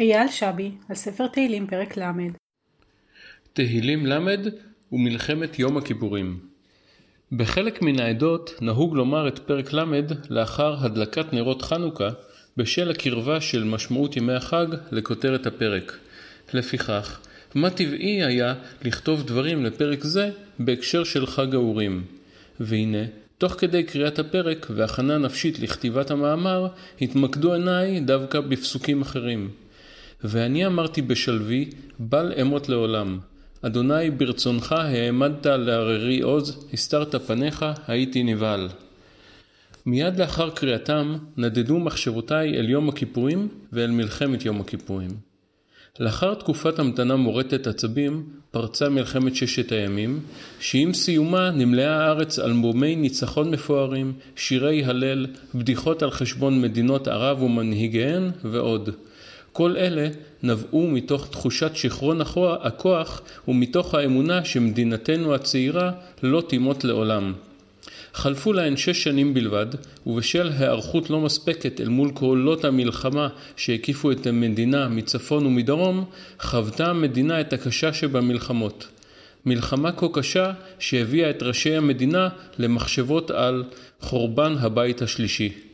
אייל שבי, על ספר תהילים פרק ל' תהילים ל' ומלחמת יום הכיפורים בחלק מן העדות נהוג לומר את פרק ל' לאחר הדלקת נרות חנוכה בשל הקרבה של משמעות ימי החג לכותרת הפרק. לפיכך, מה טבעי היה לכתוב דברים לפרק זה בהקשר של חג האורים. והנה, תוך כדי קריאת הפרק והכנה נפשית לכתיבת המאמר, התמקדו עיניי דווקא בפסוקים אחרים. ואני אמרתי בשלוי, בל אמות לעולם. אדוני ברצונך העמדת לעררי עוז, הסתרת פניך, הייתי נבהל. מיד לאחר קריאתם, נדדו מחשבותיי אל יום הכיפורים ואל מלחמת יום הכיפורים. לאחר תקופת המתנה מורטת עצבים, פרצה מלחמת ששת הימים, שעם סיומה נמלאה הארץ אלבומי ניצחון מפוארים, שירי הלל, בדיחות על חשבון מדינות ערב ומנהיגיהן ועוד. כל אלה נבעו מתוך תחושת שיכרון הכוח ומתוך האמונה שמדינתנו הצעירה לא תימות לעולם. חלפו להן שש שנים בלבד, ובשל היערכות לא מספקת אל מול קולות המלחמה שהקיפו את המדינה מצפון ומדרום, חוותה המדינה את הקשה שבמלחמות. מלחמה כה קשה שהביאה את ראשי המדינה למחשבות על חורבן הבית השלישי.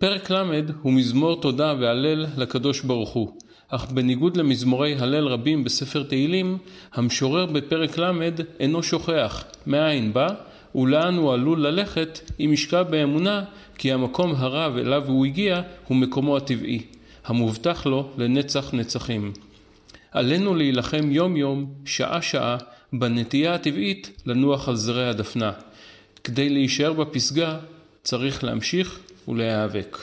פרק ל' הוא מזמור תודה והלל לקדוש ברוך הוא, אך בניגוד למזמורי הלל רבים בספר תהילים, המשורר בפרק ל' אינו שוכח מאין בא ולאן הוא עלול ללכת אם ישקע באמונה כי המקום הרב אליו הוא הגיע הוא מקומו הטבעי, המובטח לו לנצח נצחים. עלינו להילחם יום יום, שעה שעה, בנטייה הטבעית לנוח על זרי הדפנה. כדי להישאר בפסגה צריך להמשיך ולהיאבק.